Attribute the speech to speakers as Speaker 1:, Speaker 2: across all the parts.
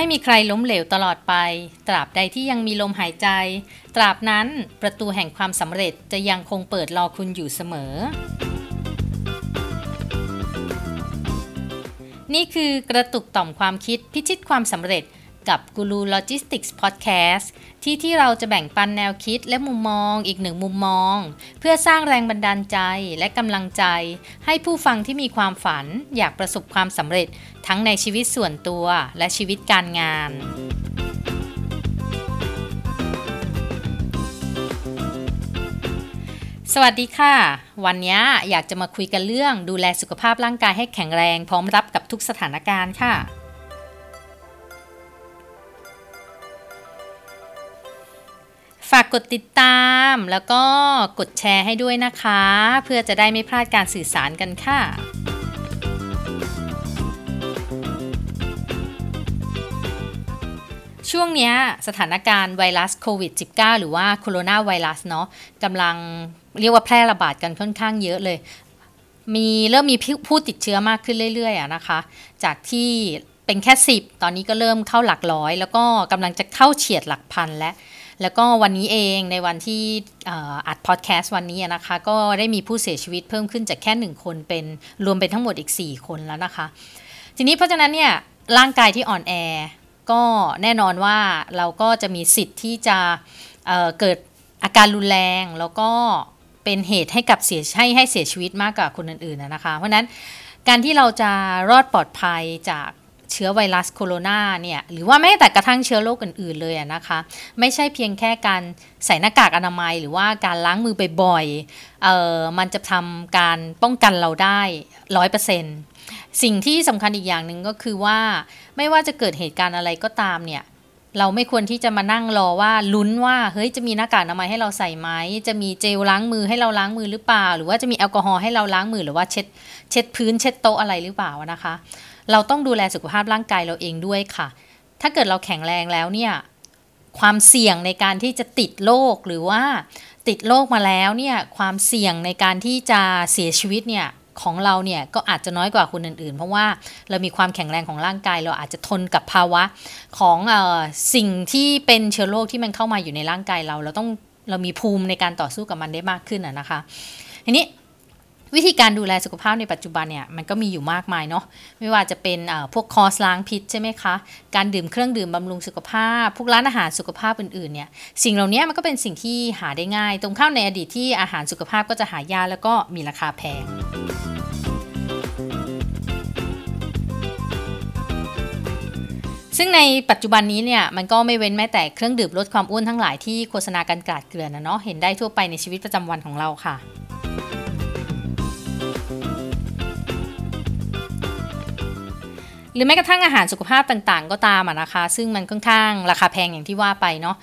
Speaker 1: ไม่มีใครล้มเหลวตลอดไป ตราบใดที่ยังมีลมหายใจ ตราบนั้นประตูแห่งความสำเร็จจะยังคงเปิดรอคุณอยู่เสมอ นี่คือกระตุกต่อมความคิดพิชิตความสำเร็จ กับ Guru Logistics Podcast ที่ที่เราจะแบ่งปันแนวคิดและมุมมองอีกหนึ่งมุมมอง เพื่อสร้างแรงบันดาลใจและกำลังใจ ให้ผู้ฟังที่มีความฝันอยากประสบความสำเร็จทั้งในชีวิตส่วนตัวและชีวิตการงานสวัสดีค่ะ วันนี้อยากจะมาคุยกันเรื่องดูแลสุขภาพร่างกายให้แข็งแรง พร้อมรับกับทุกสถานการณ์ค่ะ ฝากกดติดตามแล้วก็กดแชร์ให้ด้วยนะคะ เพื่อจะได้ไม่พลาดการสื่อสารกันค่ะช่วงนี้สถานการณ์ไวรัสโควิด -19 หรือว่าโคโรนาไวรัสเนาะกำลังเรียกว่าแพร่ระบาดกันค่อนข้างเยอะเลย มีเริ่มมีผู้ติดเชื้อมากขึ้นเรื่อยๆนะคะ จากที่เป็นแค่ 10 ตอนนี้ก็เริ่มเข้าหลักร้อย แล้วก็กำลังจะเข้าเฉียดหลักพันแล้ว แล้วก็วันนี้เองในวันที่อัดพอดแคสต์วันนี้นะคะ ก็ได้มีผู้เสียชีวิตเพิ่มขึ้นจากแค่ 1 คนเป็นรวมเป็นทั้งหมดอีก 4 คนแล้วนะคะ ทีนี้เพราะฉะนั้นเนี่ยร่างกายที่อ่อนแอก็แน่นอนว่าเราก็จะมีสิทธิ์ที่จะเเกิดอาการรุนแรงแล้วก็เป็นเหตุให้กับเสียให้ให้เสียชีวิตมากกว่าคนอื่นๆนะคะ เพราะนั้นการที่เราจะรอดปลอดภัยจาก เชื้อไวรัสโคโรนาเนี่ยหรือว่าแม้แต่กระทั่งเชื้อโรคอื่นๆเลยนะคะ ไม่ใช่เพียงแค่การใส่หน้ากากอนามัย หรือว่าการล้างมือบ่อยๆเอ่อมันจะทำการป้องกันเราได้ร้อยเปอร์เซ็นต์สิ่งที่สำคัญอีกอย่างหนึ่งก็คือว่าไม่ว่าจะเกิดเหตุการณ์อะไรก็ตามเนี่ยเราไม่ควรที่จะมานั่งรอว่าลุ้นว่าเฮ้ยจะมีหน้ากากอนามัยให้เราใส่ไหมจะมีเจลล้างมือให้เราล้างมือหรือเปล่า หรือว่าจะมีแอลกอฮอล์ให้เราล้างมือหรือว่าเช็ดเช็ดพื้นเช็ดโต๊ะอะไรหรือเปล่านะคะ เราต้องดูแลสุขภาพร่างกายเราเองด้วยค่ะ ถ้าเกิดเราแข็งแรงแล้วเนี่ยความเสี่ยงในการที่จะติดโรคหรือว่าติดโรคมาแล้วเนี่ยความเสี่ยงในการที่จะเสียชีวิตเนี่ยของเราเนี่ยก็อาจจะน้อยกว่าคนอื่นๆ เพราะว่าเรามีความแข็งแรงของร่างกายเราอาจจะทนกับภาวะของออสิ่งที่เป็นเชื้อโรคที่มันเข้ามาอยู่ในร่างกายเรา เราต้องเรามีภูมิในการต่อสู้กับมันได้มากขึ้นนะคะทีนี้ วิธีการดูแลสุขภาพในปัจจุบันเนี่ยมันก็มีอยู่มากมายเนาะไม่ว่าจะเป็นพวกคอสล้างพิษใช่ไหมคะ การดื่มเครื่องดื่มบำรุงสุขภาพ พวกร้านอาหารสุขภาพอื่นๆเนี่ยสิ่งเหล่านี้มันก็เป็นสิ่งที่หาได้ง่าย ตรงข้ามในอดีตที่อาหารสุขภาพก็จะหายากแล้วก็มีราคาแพงซึ่งในปัจจุบันนี้เนี่ยมันก็ไม่เว้นแม้แต่เครื่องดื่มลดความอ้วนทั้งหลายที่โฆษณากันกาดเกลื่อนนะเนาะเห็นได้ทั่วไปในชีวิตประจำวันของเราค่ะ รือแม้กระทั่งอาหารสุขภาพต่างๆ ก็ตามนะคะ ซึ่งมันค่อนข้างราคาแพงอย่างที่ว่าไปเนาะ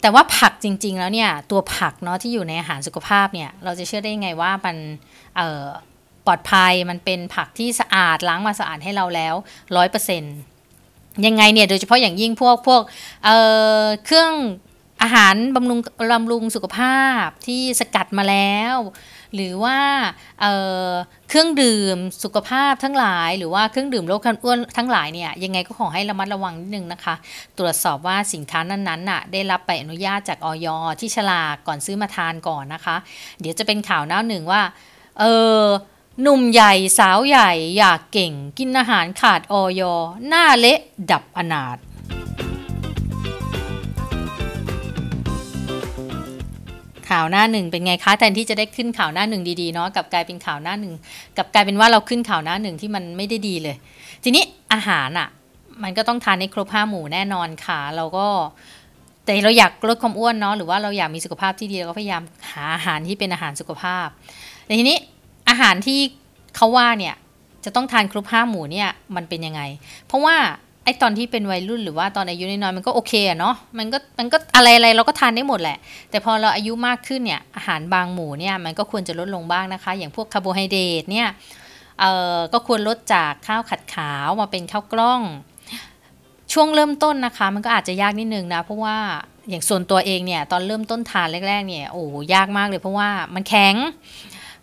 Speaker 1: แต่ว่าผักจริง ๆ แล้วเนี่ยตัวผักเนาะที่อยู่ในอาหารสุขภาพเนี่ยเราจะเชื่อได้ยังไงว่ามันปลอดภัยมันเป็นผักที่สะอาดล้างมาสะอาดให้เราแล้วร้อยเปอร์เซ็นต์ยังไงเนี่ยโดยเฉพาะอย่างยิ่งพวกพวกเอ่อเครื่องอาหารบำรุงบำรุงสุขภาพที่สกัดมาแล้ว หรือว่าเเครื่องดื่มสุขภาพทั้งหลาย หรือว่าเครื่องดื่มลดความอ้วนทั้งหลายเนี่ยยังไงก็ขอให้ระมัดระวังนิดนึงนะคะ ตรวจสอบว่าสินค้านั้นๆน่ะได้รับใบอนุญาตจากออยที่ฉลากก่อนซื้อมาทานก่อนนะคะ เดี๋ยวจะเป็นข่าวหน้าหนึ่งว่าเออหนุ่มใหญ่สาวใหญ่อยากเก่ง กินอาหารขาดออยหน้าเละดับอนาถ ข่าวหน้าหนึ่งเป็นไงคะแทนที่จะได้ขึ้นข่าวหน้าหนึ่งดีๆเนาะกับกลายเป็นข่าวหน้าหนึ่งกับกลายเป็นว่าเราขึ้นข่าวหน้าหนึ่งที่มันไม่ได้ดีเลย ทีนี้อาหารอะ่ะ มันก็ต้องทานในครบห้าหมู่แน่นอนค่ะ เราก็แต่เราอยากลดความอ้วนเนาะหรือว่าเราอยากมีสุขภาพที่ดีเราก็พยายามหาอาหารที่เป็นอาหารสุขภาพแต่ทีนี้อาหารที่เขาว่าเนี่ยจะต้องทานครบห้าหมู่เนี่ยมันเป็นยังไง เพราะว่า ไอตอนที่เป็นวัยรุ่นหรือว่าตอนอายุน้อยๆมันก็โอเคอะเนาะมันก็มันก็อะไรอะไรเราก็ทานได้หมดแหละ แต่พอเราอายุมากขึ้นเนี่ยอาหารบางหมู่เนี่ยมันก็ควรจะลดลงบ้างนะคะ อย่างพวกคาร์โบไฮเดรตเนี่ยเอ่อก็ควรลดจากข้าวขัดขาวมาเป็นข้าวกล้อง ช่วงเริ่มต้นนะคะ มันก็อาจจะยากนิดนึงนะเพราะว่าอย่างส่วนตัวเองเนี่ยตอนเริ่มต้นทานแรกๆเนี่ยโอ้ยากมากเลยเพราะว่ามันแข็ง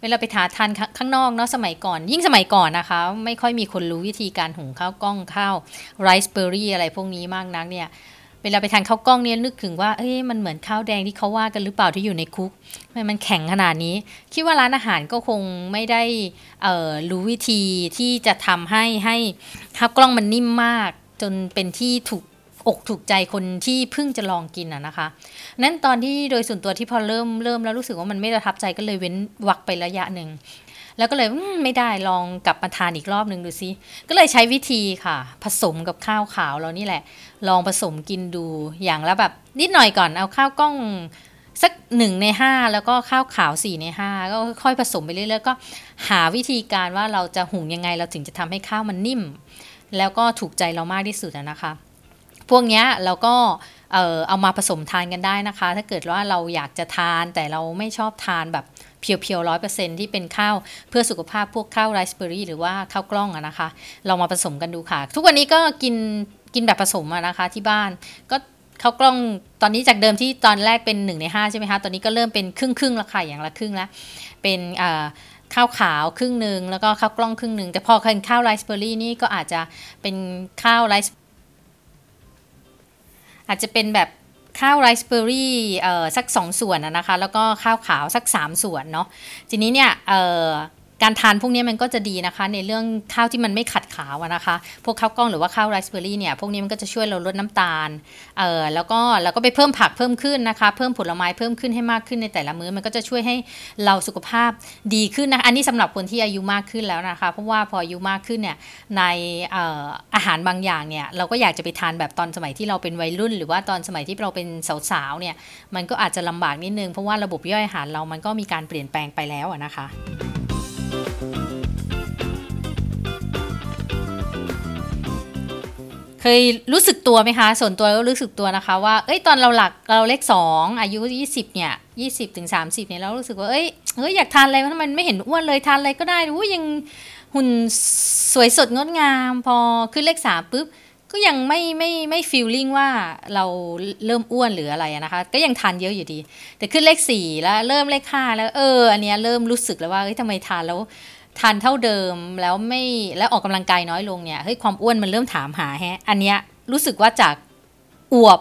Speaker 1: เวลาไปทาทานข้างนอกเนาะสมัยก่อน ยิ่งสมัยก่อนนะคะ ไม่ค่อยมีคนรู้วิธีการหุงข้าวกล้องข้าวไรซ์เบอร์รี่อะไรพวกนี้มากนักเนี่ยเวลาไปทานข้าวกล้องเนี่ยนึกถึงว่าเอ้ยมันเหมือนข้าวแดงที่เขาว่ากันหรือเปล่าที่อยู่ในคุกมันแข็งขนาดนี้ คิดว่าร้านอาหารก็คงไม่ได้รู้วิธีที่จะทำให้ให้ข้าวกล้องมันนิ่มมาก จนเป็นที่ถูก อกถูกใจคนที่เพิ่งจะลองกินอะนะคะนั้นตอนที่โดยส่วนตัวที่พอเริ่มเริ่มแล้วรู้สึกว่ามันไม่ประทับใจก็เลยเว้นวักไประยะหนึ่งแล้วก็เลยไม่ได้ลองกลับมาทานอีกรอบหนึ่งดูซิ ก็เลยใช้วิธีค่ะ ผสมกับข้าวขาวเรานี่แหละ ลองผสมกินดูอย่างละแบบนิดหน่อยก่อนเอาข้าวกล้องสักหนึ่งในห้าแล้วก็ข้าวขาวสี่ในห้าก็ค่อยผสมไปเรื่อยๆก็หาวิธีการว่าเราจะหุงยังไงเราถึงจะทำให้ข้าวมันนิ่ม แล้วก็ถูกใจเรามากที่สุดนะคะ พวกนี้เราก็เออเอามาผสมทานกันได้นะคะ ถ้าเกิดว่าเราอยากจะทานแต่เราไม่ชอบทานแบบเพียวๆร้อยเปอร์เซ็นที่เป็นข้าวเพื่อสุขภาพพวกข้าวไรซ์เบอร์รี่หรือว่าข้าวกล้องอะนะคะ เรามาผสมกันดูค่ะ ทุกวันนี้ก็กินกินแบบผสมอะนะคะที่บ้านก็ข้าวกล้องตอนนี้จากเดิมที่ตอนแรกเป็น1ใน5ใช่ไหมคะตอนนี้ก็เริ่มเป็นครึ่งครึ่งละค่ะอย่างละครึ่งแล้วเป็นข้าวขาวครึ่งหนึ่งแล้วก็ข้าวกล้องครึ่งหนึ่งแต่พอเป็นข้าวไรซ์เบอร์รี่นี่ก็อาจจะเป็นข้าวไรซ์ อาจจะเป็นแบบข้าวไรซ์เบอร์รี่สัก 2 ส่วนนะคะ แล้วก็ข้าวขาวสัก 3 ส่วนเนาะทีนี้เนี่ย การทานพวกนี้มันก็จะดีนะคะ ในเรื่องข้าวที่มันไม่ขัดขาวนะคะ พวกข้าวกล้องหรือว่าข้าวไรซ์เบอร์รี่เนี่ยพวกนี้มันก็จะช่วยเราลดน้ำตาลเอ่อแล้วก็เราก็ไปเพิ่มผักเพิ่มขึ้นนะคะ เพิ่มผลไม้เพิ่มขึ้นให้มากขึ้นในแต่ละมื้อมันก็จะช่วยให้เราสุขภาพดีขึ้นนะอันนี้สำหรับคนที่อายุมากขึ้นแล้วนะคะ เพราะว่าพออายุมากขึ้นเนี่ยในอาหารบางอย่างเนี่ยเราก็อยากจะไปทานแบบตอนสมัยที่เราเป็นวัยรุ่น หรือว่าตอนสมัยที่เราเป็นสาวๆเนี่ยมันก็อาจจะลำบากนิดนึงเพราะว่าระบบย่อยอาหารเรามันก็มีการเปลี่ยนแปลงไปแล้วนะคะ เคยรู้สึกตัวไหมคะ ส่วนตัวก็รู้สึกตัวนะคะ ว่า เอ้ยตอนเราหลักเราเลขสองอายุยี่สิบเนี่ยยี่สิบถึงสามสิบเนี่ยเรารู้สึกว่า เอ้ยเฮ้ยอยากทานอะไรทำไมไม่เห็นอ้วนเลยทานอะไรก็ได้รู้ยังหุ่นสวยสดงดงาม พอขึ้นเลขสามปุ๊บก็ยังไม่ไม่ไม่ฟีลลิ่งว่าเราเริ่มอ้วนหรืออะไรนะคะ ก็ยังทานเยอะอยู่ดี แต่ขึ้นเลขสี่แล้วเริ่มเลขห้าแล้วเอออันเนี้ยเริ่มรู้สึกแล้วว่าเฮ้ยทำไมทานแล้ว ทานเท่าเดิมแล้วไม่แล้วออกกำลังกายน้อยลงเนี่ยเฮ้ยความอ้วนมันเริ่มถามหาแฮะ อันเนี้ยรู้สึกว่าจากอวบ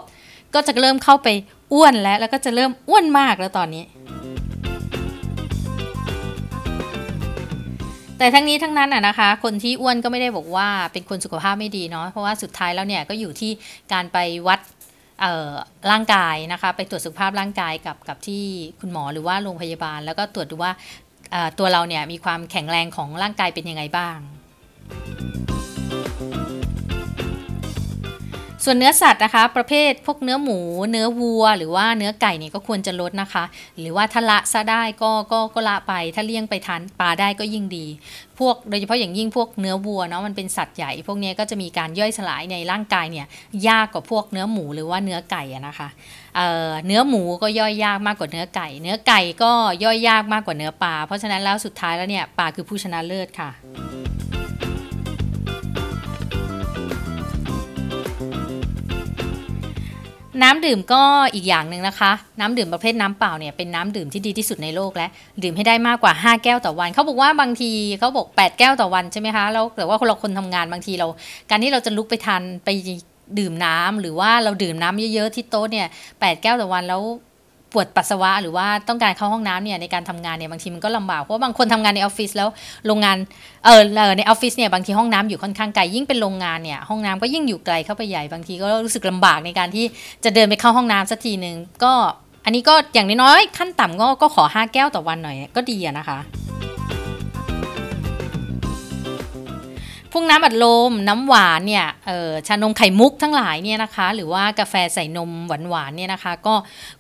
Speaker 1: ก็จะเริ่มเข้าไปอ้วนแล้ว แล้วก็จะเริ่มอ้วนมากแล้วตอนนี้ แต่ทั้งนี้ทั้งนั้นอะนะคะ คนที่อ้วนก็ไม่ได้บอกว่าเป็นคนสุขภาพไม่ดีเนาะเพราะว่าสุดท้ายแล้วเนี่ยก็อยู่ที่การไปวัดร่างกายนะคะ ไปตรวจสุขภาพร่างกายกับกับที่คุณหมอหรือว่าโรงพยาบาล แล้วก็ตรวจดูว่า ตัวเราเนี่ยมีความแข็งแรงของร่างกายเป็นยังไงบ้าง ส่วนเนื้อสัตว์นะคะ ประเภทพวกเนื้อหมู เนื้อวัว หรือว่าเนื้อไก่เนี่ยก็ควรจะลดนะคะ หรือว่าถ้าละซะได้ก็ก็ก็ละไป ถ้าเลี่ยงไปทานปลาได้ก็ยิ่งดี พวกโดยเฉพาะอย่างยิ่งพวกเนื้อวัวเนาะมันเป็นสัตว์ใหญ่ พวกนี้ก็จะมีการย่อยสลายในร่างกายเนี่ยยากกว่าพวกเนื้อหมูหรือว่าเนื้อไก่นะคะ เเนื้อหมูก็ย่อยยากมากกว่าเนื้อไก่ เนื้อไก่ก็ย่อยยากมากกว่าเนื้อปลา เพราะฉะนั้นแล้วสุดท้ายแล้วเนี่ยปลาคือผู้ชนะเลิศค่ะน้ำดื่มก็อีกอย่างหนึ่งนะคะ น้ำดื่มประเภทน้ำเปล่าเนี่ยเป็นน้ำดื่มที่ดีที่สุดในโลกและ ดื่มให้ได้มากกว่า 5 แก้วต่อวันเขาบอกว่าบางทีเขาบอก 8 แก้วต่อวันใช่ไหมคะแล้วแต่ว่าเราคนทำงานบางทีเรา การที่เราจะลุกไปทานไป ดื่มน้ำหรือว่าเราดื่มน้ำเยอะๆที่โต๊ะเนี่ยแปดแก้วต่อวันแล้วปวดปัสสาวะ หรือว่าต้องการเข้าห้องน้ำเนี่ยในการทำงานเนี่ยบางทีมันก็ลำบากเพราะบางคนทำงานในออฟฟิศแล้วโรงงานเออในออฟฟิศเนี่ยบางทีห้องน้ำอยู่ค่อนข้างไกลยิ่งเป็นโรงงานเนี่ยห้องน้ำก็ยิ่งอยู่ไกลเข้าไปใหญ่บางทีก็รู้สึกลำบากในการที่จะเดินไปเข้าห้องน้ำสักทีหนึ่งก็อันนี้ก็อย่างน้อยๆขั้นต่ำก็ก็ขอ 5 แก้วต่อวันหน่อยก็ดีนะคะ วกน้ำอัดลม น้ำหวานเนี่ยชานมไข่มุกทั้งหลายเนี่ยนะคะ หรือว่ากาแฟใส่นมหวานหวานเนี่ยนะคะ ก็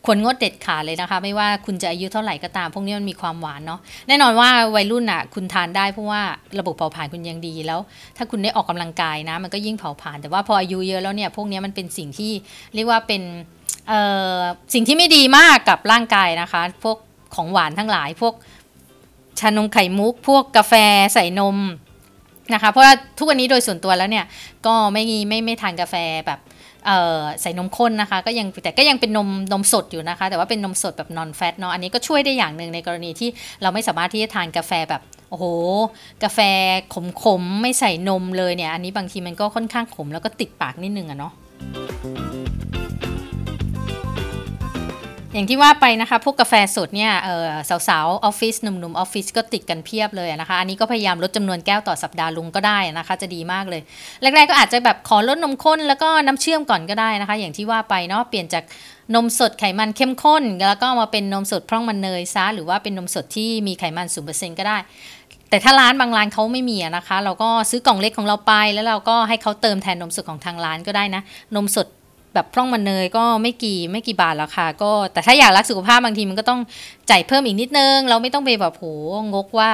Speaker 1: ควรงดเด็ดขาดเลยนะคะ ไม่ว่าคุณจะอายุเท่าไหร่ก็ตาม พวกนี้มันมีความหวานเนาะแน่นอนว่าวัยรุ่นอะคุณทานได้เพราะว่าระบบเผาผลาญคุณยังดีแล้ว ถ้าคุณได้ออกกำลังกายนะ มันก็ยิ่งเผาผลาญแต่ว่าพออายุเยอะแล้วเนี่ยพวกนี้มันเป็นสิ่งที่เรียกว่าเป็นสิ่งที่ไม่ดีมากกับร่างกายนะคะ พวกของหวานทั้งหลายพวกชานมไข่มุก พวกกาแฟใส่นม นะคะเพราะว่าทุกวันนี้โดยส่วนตัวแล้วเนี่ยก็ไม่ไม่ไม่ทานกาแฟแบบใส่นมข้นนะคะก็ยังแต่ก็ยังเป็นนมนมสดอยู่นะคะ แต่ว่าเป็นนมสดแบบนอนแฟตเนาะอันนี้ก็ช่วยได้อย่างหนึ่งในกรณีที่เราไม่สามารถที่จะทานกาแฟแบบโอ้โห กาแฟขมๆ ไม่ใส่นมเลยเนี่ย อันนี้บางทีมันก็ค่อนข้างขมแล้วก็ติดปากนิดนึงอะเนาะ อย่างที่ว่าไปนะคะพวกกาแฟสดเนี่ยสาวๆออฟฟิศหนุ่มๆออฟฟิศก็ติดกันเพียบเลยนะคะ อันนี้ก็พยายามลดจำนวนแก้วต่อสัปดาห์ลุงก็ได้นะคะ จะดีมากเลย แรกๆก็อาจจะแบบขอลดนมข้นแล้วก็น้ำเชื่อมก่อนก็ได้นะคะ อย่างที่ว่าไปเนาะเปลี่ยนจากนมสดไขมันเข้มข้น แล้วก็มาเป็นนมสดพร่องมันเนยซะหรือว่าเป็นนมสดที่มีไขมันศูนเปอร์เซ็นต์ก็ได้ แต่ถ้าร้านบางร้านเขาไม่มีนะคะ เราก็ซื้อกล่องเล็กของเราไป แล้วเราก็ให้เขาเติมแทนนมสดของทางร้านก็ได้นะ นมสด แบบพร่องมันเนยก็ไม่กี่ไม่กี่บาทแล้วค่ะ ก็แต่ถ้าอยากรักสุขภาพบางทีมันก็ต้องจ่ายเพิ่มอีกนิดนึง เราไม่ต้องไปแบบโหงกว่า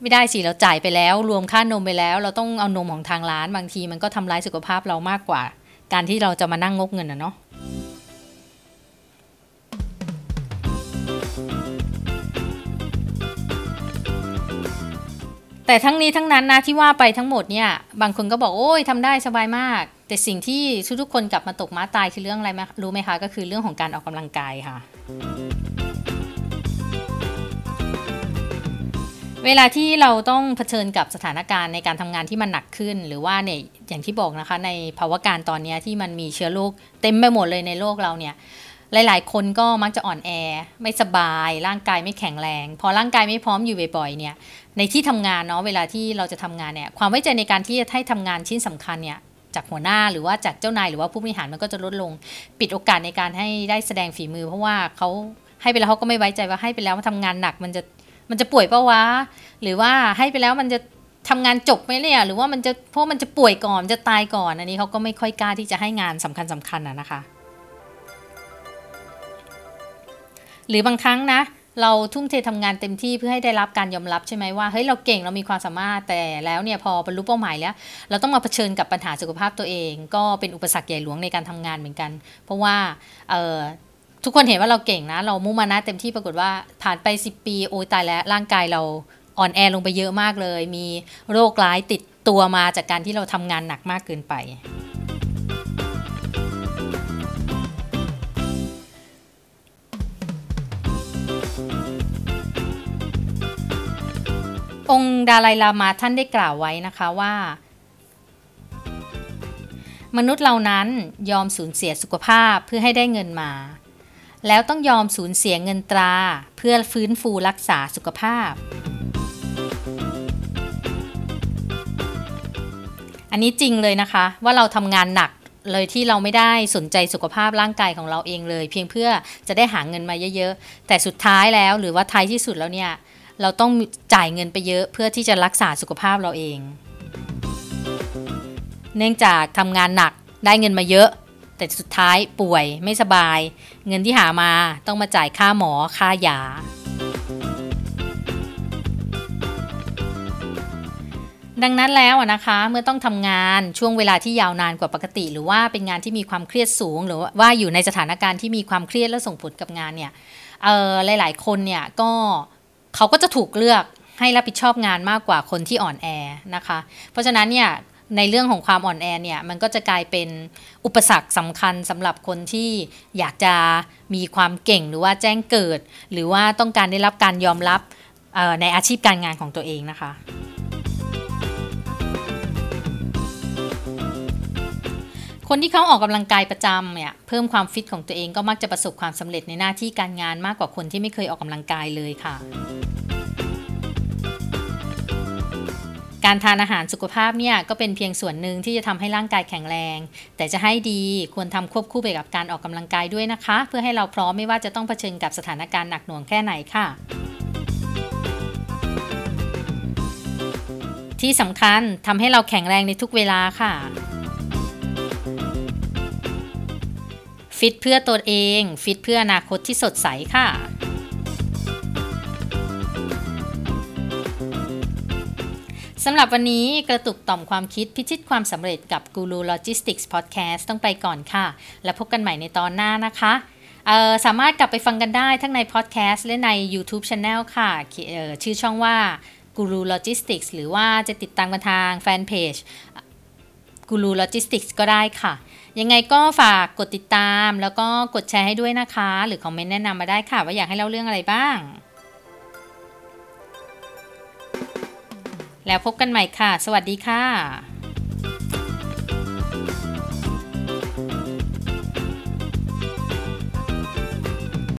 Speaker 1: ไม่ได้สิเราจ่ายไปแล้ว รวมค่านมไปแล้ว เราต้องเอานมของทางร้าน บางทีมันก็ทำร้ายสุขภาพเรามากกว่า การที่เราจะมานั่งงกเงินนะเนาะแต่ทั้งนี้ทั้งนั้นนะที่ว่าไปทั้งหมดเนี่ย บางคนก็บอกโอ้ยทำได้สบายมาก แต่สิ่งที่ทุกๆคนกลับมาตกม้าตายคือเรื่องอะไรรู้ไหมคะ ก็คือเรื่องของการออกกำลังกายค่ะ เวลาที่เราต้องเผชิญกับสถานการณ์ในการทำงานที่มันหนักขึ้น หรือว่าเนี่ยอย่างที่บอกนะคะ ในภาวะการตอนนี้ที่มันมีเชื้อโรคเต็มไปหมดเลยในโลกเราเนี่ยหลาย ๆ คนก็มักจะอ่อนแอ ไม่สบาย ร่างกายไม่แข็งแรง พอร่างกายไม่พร้อมอยู่บ่อย ๆ เนี่ย ในที่ทำงานเนาะ เวลาที่เราจะทำงานเนี่ย ความไว้ใจในการที่จะให้ทำงานชิ้นสำคัญเนี่ย จากหัวหน้าหรือว่าจากเจ้านายหรือว่าผู้บริหารมันก็จะลดลง ปิดโอกาสในการให้ได้แสดงฝีมือ เพราะว่าเขาให้ไปแล้วเขาก็ไม่ไว้ใจว่าให้ไปแล้วทำงานหนักมันจะมันจะป่วยปะวะหรือว่าให้ไปแล้วมันจะทำงานจบไหมเนี่ยหรือว่ามันจะเพราะมันจะป่วยก่อนจะตายก่อนอันนี้เขาก็ไม่ค่อยกล้าที่จะให้งานสำคัญสำคัญอะนะคะ หรือบางครั้งนะ เราทุ่มเททำงานเต็มที่เพื่อให้ได้รับการยอมรับใช่ไหมว่าเฮ้ยเราเก่งเรามีความสามารถแต่แล้วเนี่ยพอบรรลุเป้าหมายแล้ว เราต้องมาเผชิญกับปัญหาสุขภาพตัวเอง ก็เป็นอุปสรรคใหญ่หลวงในการทำงานเหมือนกัน เพราะว่าเออทุกคนเห็นว่าเราเก่งนะ เรามุ่งมานะเต็มที่ปรากฏว่าผ่านไป 10 ปีโอ้ตายแล้วร่างกายเราอ่อนแอลงไปเยอะมากเลย มีโรคร้ายติดตัวมาจากการที่เราทำงานหนักมากเกินไป องค์ดาลัยลามาท่านได้กล่าวไว้นะคะว่า มนุษย์เหล่านั้นยอมสูญเสียสุขภาพเพื่อให้ได้เงินมา แล้วต้องยอมสูญเสียเงินตราเพื่อฟื้นฟูรักษาสุขภาพ อันนี้จริงเลยนะคะว่าเราทำงานหนักเลยที่เราไม่ได้สนใจสุขภาพร่างกายของเราเองเลย เพียงเพื่อจะได้หาเงินมาเยอะๆ แต่สุดท้ายแล้วหรือว่าท้ายที่สุดแล้วเนี่ย เราต้องจ่ายเงินไปเยอะเพื่อที่จะรักษาสุขภาพเราเอง เนื่องจากทำงานหนักได้เงินมาเยอะ แต่สุดท้ายป่วยไม่สบาย เงินที่หามาต้องมาจ่ายค่าหมอค่ายาดังนั้นแล้วนะคะเมื่อต้องทำงานช่วงเวลาที่ยาวนานกว่าปกติ หรือว่าเป็นงานที่มีความเครียดสูง หรือว่าอยู่ในสถานการณ์ที่มีความเครียดและส่งผลกับงานเนี่ยหลาย ๆ คนเนี่ยก็ เขาก็จะถูกเลือกให้รับผิดชอบงานมากกว่าคนที่อ่อนแอนะคะ เพราะฉะนั้นเนี่ยในเรื่องของความอ่อนแอเนี่ยมันก็จะกลายเป็นอุปสรรคสำคัญสำหรับคนที่อยากจะมีความเก่งหรือว่าแจ้งเกิด หรือว่าต้องการได้รับการยอมรับในอาชีพการงานของตัวเองนะคะ คนที่เขาออกกำลังกายประจำเนี่ยเพิ่มความฟิตของตัวเองก็มักจะประสบความสำเร็จในหน้าที่การงานมากกว่าคนที่ไม่เคยออกกำลังกายเลยค่ะ การทานอาหารสุขภาพเนี่ยก็เป็นเพียงส่วนหนึ่งที่จะทำให้ร่างกายแข็งแรง แต่จะให้ดีควรทำควบคู่ไปกับการออกกำลังกายด้วยนะคะ เพื่อให้เราพร้อมไม่ว่าจะต้องเผชิญกับสถานการณ์หนักหน่วงแค่ไหนค่ะที่สำคัญทำให้เราแข็งแรงในทุกเวลาค่ะ ฟิตเพื่อตัวเอง ฟิตเพื่ออนาคตที่สดใสค่ะ สำหรับวันนี้กระตุกต่อมความคิดพิชิตความสำเร็จกับ Guru Logistics Podcast ต้องไปก่อนค่ะ แล้วพบกันใหม่ในตอนหน้านะคะสามารถกลับไปฟังกันได้ทั้งในพอดแคสต์และใน YouTube Channel ค่ะชื่อช่องว่า Guru Logistics หรือว่าจะติดตามกันทางแฟนเพจ Guru Logistics ก็ได้ค่ะ ยังไงก็ฝากกดติดตาม แล้วก็กดแชร์ให้ด้วยนะคะ หรือ comment แนะนำมาได้ค่ะ ว่าอยากให้เล่าเรื่องอะไรบ้าง แล้วพบกันใหม่ค่ะ สวัสดีค่ะ